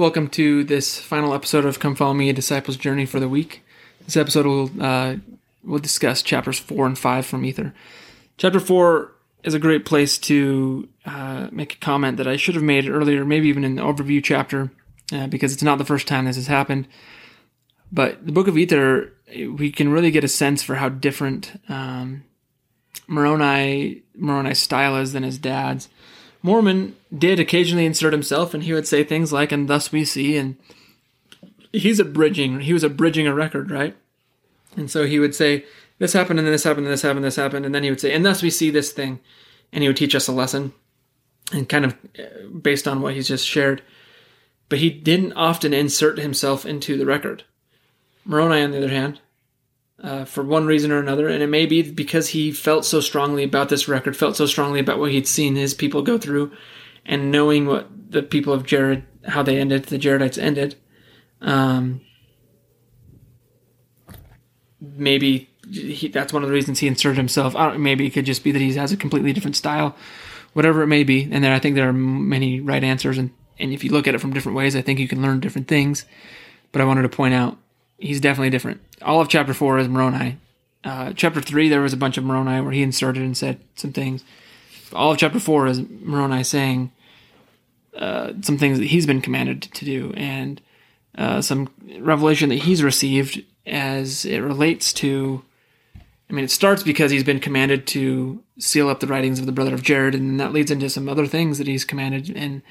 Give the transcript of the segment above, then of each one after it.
Welcome to this final episode of Come Follow Me, a Disciple's Journey for the week. This episode will uh, will discuss chapters four and five from Ether. Chapter four is a great place to uh, make a comment that I should have made earlier, maybe even in the overview chapter, uh, because it's not the first time this has happened. But the Book of Ether, we can really get a sense for how different um, Moroni Moroni's style is than his dad's. Mormon did occasionally insert himself, and he would say things like, "And thus we see," and he's abridging. He was abridging a record, right? And so he would say, "This happened, and then this happened, and this happened, this happened," and then he would say, "And thus we see this thing," and he would teach us a lesson, and kind of uh, based on what he's just shared. But he didn't often insert himself into the record. Moroni, on the other hand, uh, for one reason or another, and it may be because he felt so strongly about this record, felt so strongly about what he'd seen his people go through, and knowing what the people of Jared, how they ended, the Jaredites ended. Um, maybe he, that's one of the reasons he inserted himself. maybe it could just be that he has a completely different style, whatever it may be. And then I think there are many right answers, and and if you look at it from different ways, I think you can learn different things. But I wanted to point out he's definitely different. All of chapter four is Moroni. Uh, chapter three, there was a bunch of Moroni where he inserted and said some things. All of chapter four is Moroni saying uh, some things that he's been commanded to do and uh, some revelation that he's received as it relates to. I mean, it starts because he's been commanded to seal up the writings of the brother of Jared, and that leads into some other things that he's commanded and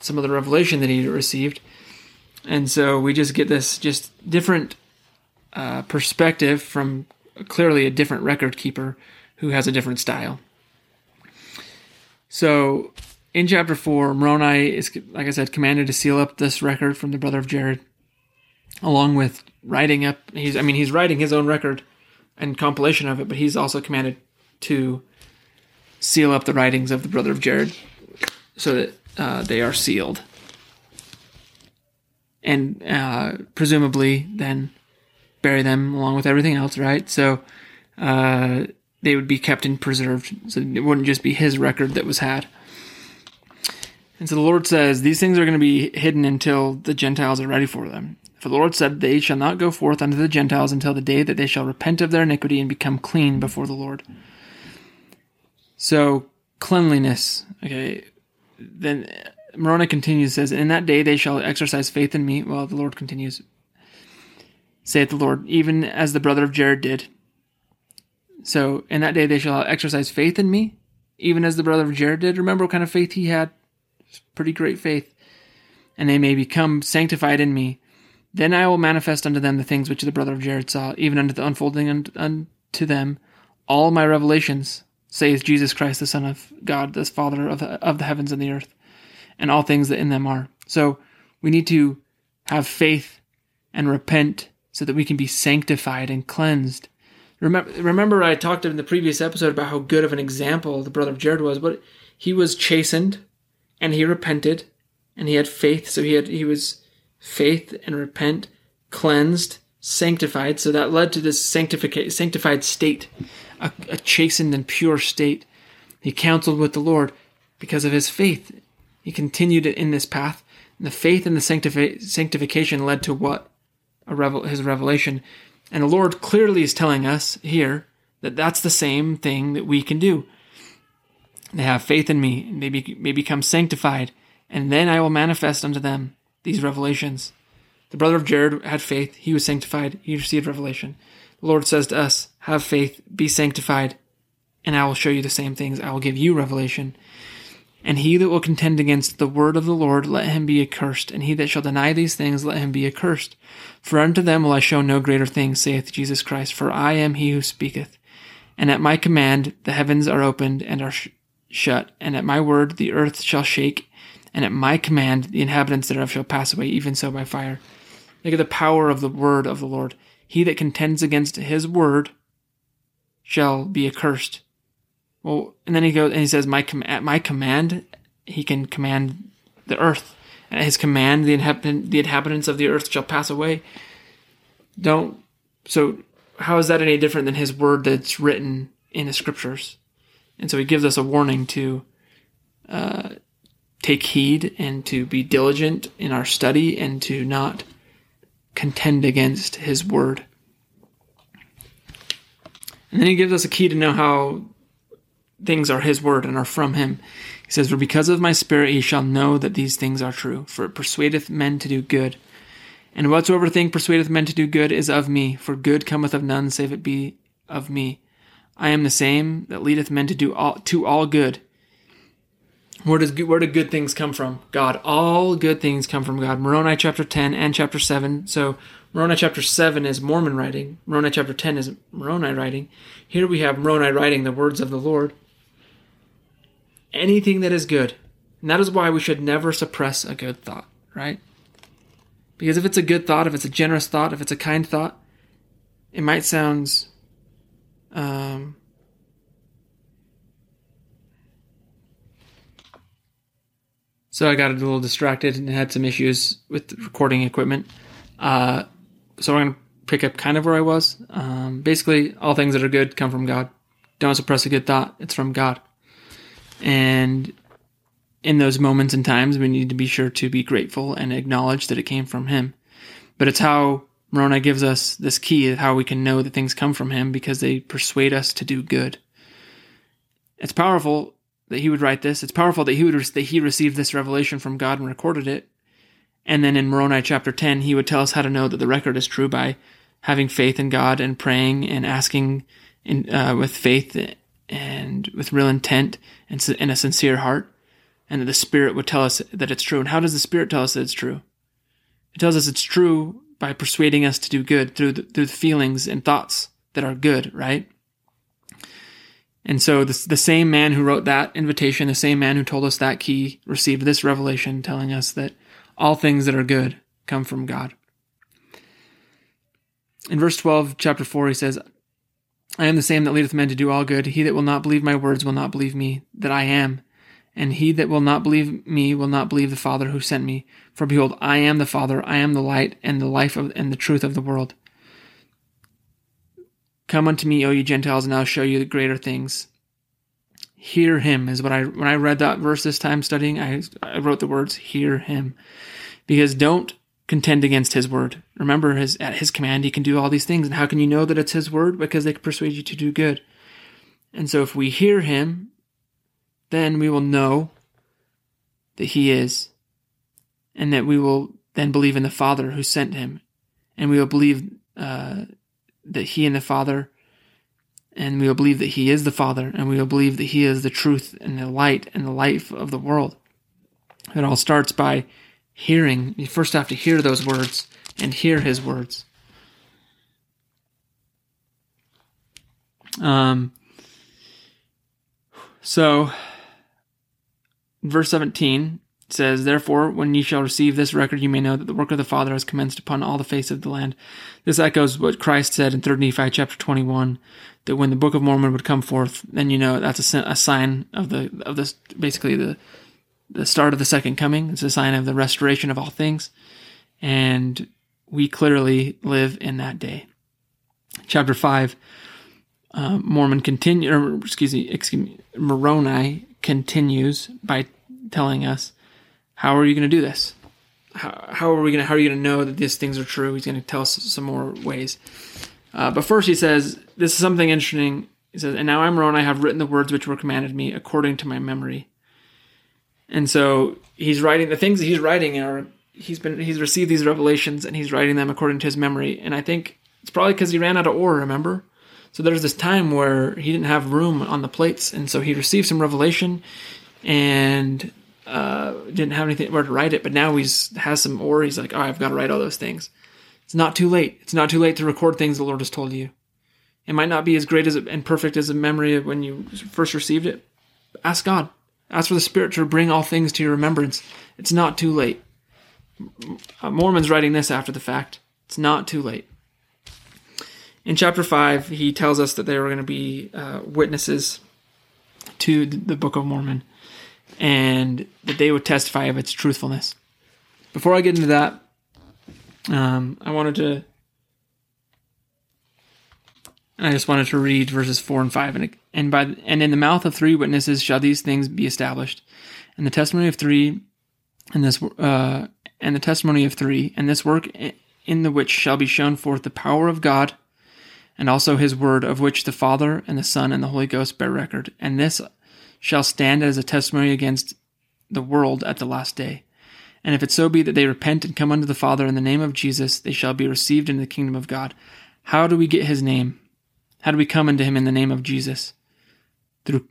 some of the revelation that he received. And so we just get this just different uh, perspective from clearly a different record keeper who has a different style. So in chapter four, Moroni is, like I said, commanded to seal up this record from the brother of Jared, along with writing up. He's, I mean, he's writing his own record and compilation of it, but he's also commanded to seal up the writings of the brother of Jared, so that uh, they are sealed and uh, presumably then bury them along with everything else, right? So uh, they would be kept and preserved. So it wouldn't just be his record that was had. And so the Lord says, These things are going to be hidden until the Gentiles are ready for them. For the Lord said, They shall not go forth unto the Gentiles until the day that they shall repent of their iniquity and become clean before the Lord. So, cleanliness, okay, then Moroni continues, says, In that day they shall exercise faith in me. Well, the Lord continues, saith the Lord, even as the brother of Jared did. So, in that day they shall exercise faith in me, even as the brother of Jared did. Remember what kind of faith he had? Pretty great faith. And they may become sanctified in me. Then I will manifest unto them the things which the brother of Jared saw, even unto the unfolding unto them all my revelations, saith Jesus Christ, the Son of God, the Father of the, of the heavens and the earth and all things that in them are. So we need to have faith and repent so that we can be sanctified and cleansed. Remember, remember I talked in the previous episode about how good of an example the brother of Jared was, but he was chastened and he repented and he had faith. So he had, he was faith and repent, cleansed, sanctified. So that led to this sanctified, sanctified state, a, a chastened and pure state. He counseled with the Lord because of his faith he continued in this path. And the faith and the sanctifi- sanctification led to what? Revel- his revelation. And the Lord clearly is telling us here that that's the same thing that we can do. They have faith in me, and they be- may become sanctified, and then I will manifest unto them these revelations. The brother of Jared had faith, he was sanctified, he received revelation. The Lord says to us, Have faith, be sanctified, and I will show you the same things. I will give you revelation. And he that will contend against the word of the Lord, let him be accursed. And he that shall deny these things, let him be accursed. For unto them will I show no greater things, saith Jesus Christ. For I am he who speaketh. And at my command the heavens are opened and are sh- shut. And at my word the earth shall shake. And at my command the inhabitants thereof shall pass away, even so by fire. Look at the power of the word of the Lord. He that contends against his word shall be accursed. Well, and then he goes and he says, "My com- at my command, he can command the earth. At his command, the inhabitant the inhabitants of the earth shall pass away." Don't. So, how is that any different than his word that's written in the scriptures? And so he gives us a warning to uh, take heed and to be diligent in our study and to not contend against his word. And then he gives us a key to know how things are his word and are from him. He says, For because of my spirit ye shall know that these things are true, for it persuadeth men to do good. And whatsoever thing persuadeth men to do good is of me, for good cometh of none save it be of me. I am the same that leadeth men to do all to all good. Where does where do good things come from? God. All good things come from God. Moroni chapter ten and chapter seven. So Moroni chapter seven is Mormon writing. Moroni chapter ten is Moroni writing. Here we have Moroni writing the words of the Lord. Anything that is good, and that is why we should never suppress a good thought, right? Because if it's a good thought, if it's a generous thought, if it's a kind thought, it might sound um, so I got a little distracted and had some issues with recording equipment. Uh, so I'm going to pick up kind of where I was. Um, basically, all things that are good come from God. Don't suppress a good thought, it's from God. And in those moments and times, we need to be sure to be grateful and acknowledge that it came from Him. But it's how Moroni gives us this key of how we can know that things come from him because they persuade us to do good. It's powerful that he would write this. It's powerful that he would that he received this revelation from God and recorded it. And then in Moroni chapter 10, he would tell us how to know that the record is true by having faith in God and praying and asking in, uh, with faith and with real intent and in a sincere heart. And that the Spirit would tell us that it's true. And how does the Spirit tell us that it's true? It tells us it's true by persuading us to do good through the, through the feelings and thoughts that are good, right? And so the, the same man who wrote that invitation, the same man who told us that key, received this revelation telling us that all things that are good come from God. In verse 12, chapter 4, he says, I am the same that leadeth men to do all good. He that will not believe my words will not believe me, that I am. And he that will not believe me will not believe the Father who sent me. For behold, I am the Father, I am the light and the life of, and the truth of the world. Come unto me, O ye Gentiles, and I'll show you the greater things. Hear him is what I when I read that verse this time studying, I I wrote the words hear him. Because don't contend against his word. Remember his at his command he can do all these things. And how can you know that it's his word? Because they can persuade you to do good. And so if we hear him then we will know that he is, and that we will then believe in the Father who sent him, and we will believe uh, that he and the Father, and we will believe that he is the Father, and we will believe that he is the truth and the light and the life of the world. It all starts by hearing. You first have to hear those words and hear his words. Um, so verse 17 says, Therefore, when ye shall receive this record, you may know that the work of the Father has commenced upon all the face of the land. This echoes what Christ said in 3 Nephi chapter 21, that when the Book of Mormon would come forth, then you know that's a, a sign of the, of this, basically the, the start of the second coming. It's a sign of the restoration of all things. And we clearly live in that day. Chapter 5, uh, Mormon continue, or excuse me, excuse me, Moroni continues by telling us, how are you going to do this? How, how are we going to, how are you going to know that these things are true? He's going to tell us some more ways. Uh, but first he says, this is something interesting. He says, and now I'm Moroni, I have written the words which were commanded me according to my memory. And so he's writing, the things that he's writing are, he's been, he's received these revelations and he's writing them according to his memory. And I think it's probably because he ran out of ore, remember? So there's this time where he didn't have room on the plates, and so he received some revelation and uh, didn't have anything where to write it. But now he's has some ore. He's like, oh, I've got to write all those things. It's not too late. It's not too late to record things the Lord has told you. It might not be as great as and perfect as a memory of when you first received it. Ask God. Ask for the Spirit to bring all things to your remembrance. It's not too late. Mormon's writing this after the fact. It's not too late in chapter 5, he tells us that they were going to be uh, witnesses to the Book of Mormon and that they would testify of its truthfulness. Before I get into that, um, I wanted to. I just wanted to read verses four and five, and and by and in the mouth of three witnesses shall these things be established, and the testimony of three, and this uh, and the testimony of three, and this work in the which shall be shown forth the power of God, and also His word, of which the Father and the Son and the Holy Ghost bear record, and this shall stand as a testimony against the world at the last day. And if it so be that they repent and come unto the Father in the name of Jesus, they shall be received into the kingdom of God. How do we get his name? How do we come unto him in the name of Jesus? Through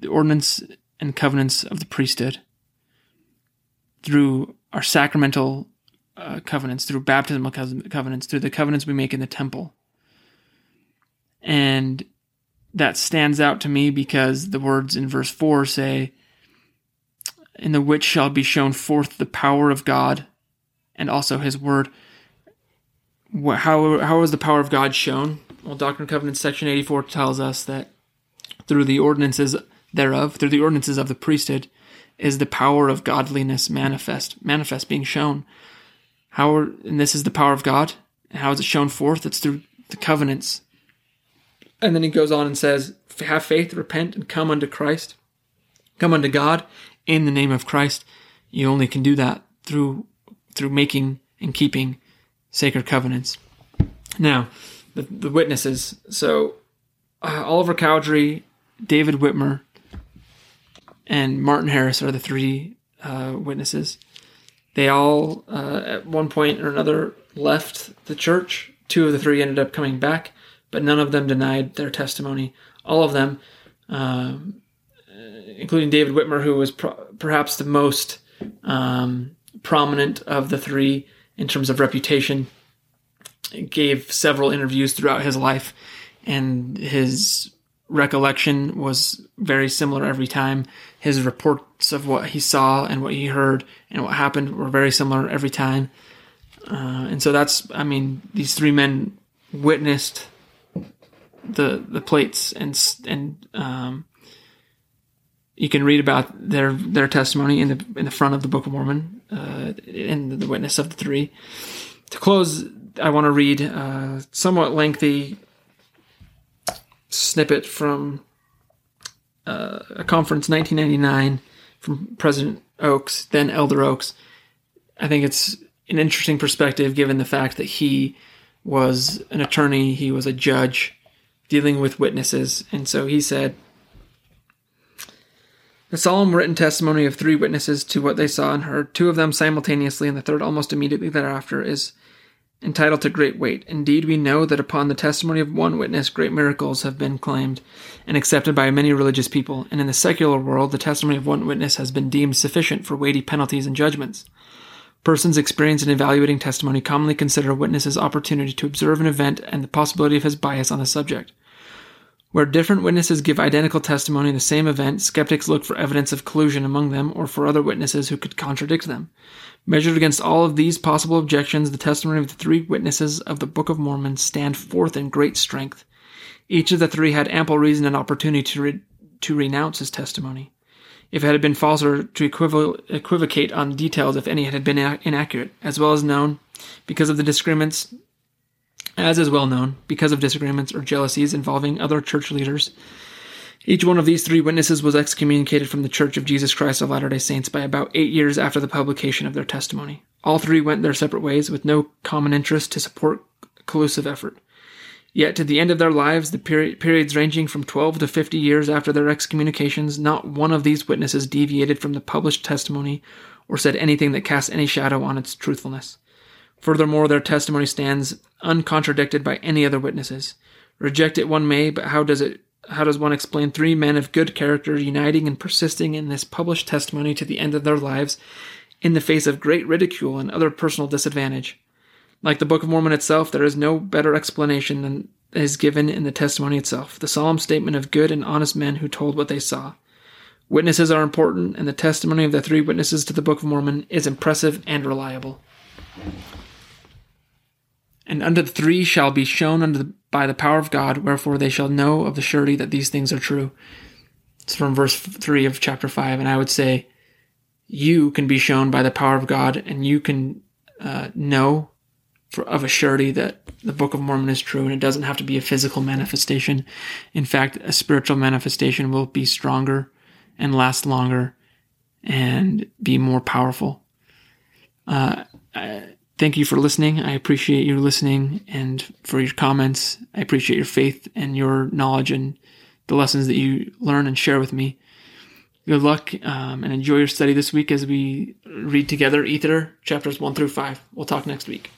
the ordinance and covenants of the priesthood, through our sacramental uh, covenants, through baptismal covenants, through the covenants we make in the temple. And that stands out to me because the words in verse 4 say, in the which shall be shown forth the power of God and also his word. How, how is the power of God shown? Well, Doctrine and Covenants section 84 tells us that through the ordinances thereof, through the ordinances of the priesthood, is the power of godliness manifest, manifest being shown. How are, and this is the power of God. And how is it shown forth? It's through the covenants. And then he goes on and says, Have faith, repent, and come unto Christ. Come unto God, in the name of Christ. You only can do that through through making and keeping sacred covenants. Now, the, the witnesses. So, uh, Oliver Cowdery, David Whitmer, and Martin Harris are the three uh, witnesses. They all, uh, at one point or another, left the church. Two of the three ended up coming back, but none of them denied their testimony. All of them um, including David Whitmer, who was pro- perhaps the most um, prominent of the three in terms of reputation, gave several interviews throughout his life, and his recollection was very similar every time. His reports of what he saw and what he heard and what happened were very similar every time. Uh, and so that's, I mean, these three men witnessed the the plates and and um, you can read about their their testimony in the in the front of the Book of Mormon, uh, in the witness of the three. To close, I want to read a somewhat lengthy snippet from uh, a conference 1999 from President Oaks, then Elder Oaks. I think it's an interesting perspective given the fact that he was an attorney, he was a judge dealing with witnesses, and so he said the solemn written testimony of three witnesses to what they saw and heard, two of them simultaneously and the third almost immediately thereafter, is entitled to great weight. Indeed, we know that upon the testimony of one witness, great miracles have been claimed and accepted by many religious people, and in the secular world, the testimony of one witness has been deemed sufficient for weighty penalties and judgments. Persons experienced in evaluating testimony commonly consider a witness's opportunity to observe an event and the possibility of his bias on the subject. Where different witnesses give identical testimony in the same event, skeptics look for evidence of collusion among them or for other witnesses who could contradict them. Measured against all of these possible objections, the testimony of the three witnesses of the Book of Mormon stand forth in great strength. Each of the three had ample reason and opportunity to, re- to renounce his testimony. If it had been false or to equiv- equivocate on details if any it had been inaccurate, as well as known, because of the disagreements as is well known, because of disagreements or jealousies involving other church leaders. Each one of these three witnesses was excommunicated from the Church of Jesus Christ of Latter day Saints by about eight years after the publication of their testimony. All three went their separate ways with no common interest to support collusive effort. Yet, to the end of their lives, the peri- periods ranging from 12 to 50 years after their excommunications, not one of these witnesses deviated from the published testimony or said anything that cast any shadow on its truthfulness. Furthermore, their testimony stands uncontradicted by any other witnesses. Reject it one may, but how does it how does one explain three men of good character uniting and persisting in this published testimony to the end of their lives in the face of great ridicule and other personal disadvantage? Like the Book of Mormon itself, there is no better explanation than is given in the testimony itself, the solemn statement of good and honest men who told what they saw. Witnesses are important, and the testimony of the three witnesses to the Book of Mormon is impressive and reliable. And unto the three shall be shown unto the, by the power of God, wherefore they shall know of the surety that these things are true. It's from verse 3 of chapter 5. And I would say, you can be shown by the power of God, and you can uh, know for, of a surety that the Book of Mormon is true, and it doesn't have to be a physical manifestation. In fact, a spiritual manifestation will be stronger and last longer and be more powerful. Uh, I, thank you for listening. I appreciate you listening and for your comments. I appreciate your faith and your knowledge and the lessons that you learn and share with me. Good luck um, and enjoy your study this week as we read together Ether chapters 1 through 5. We'll talk next week.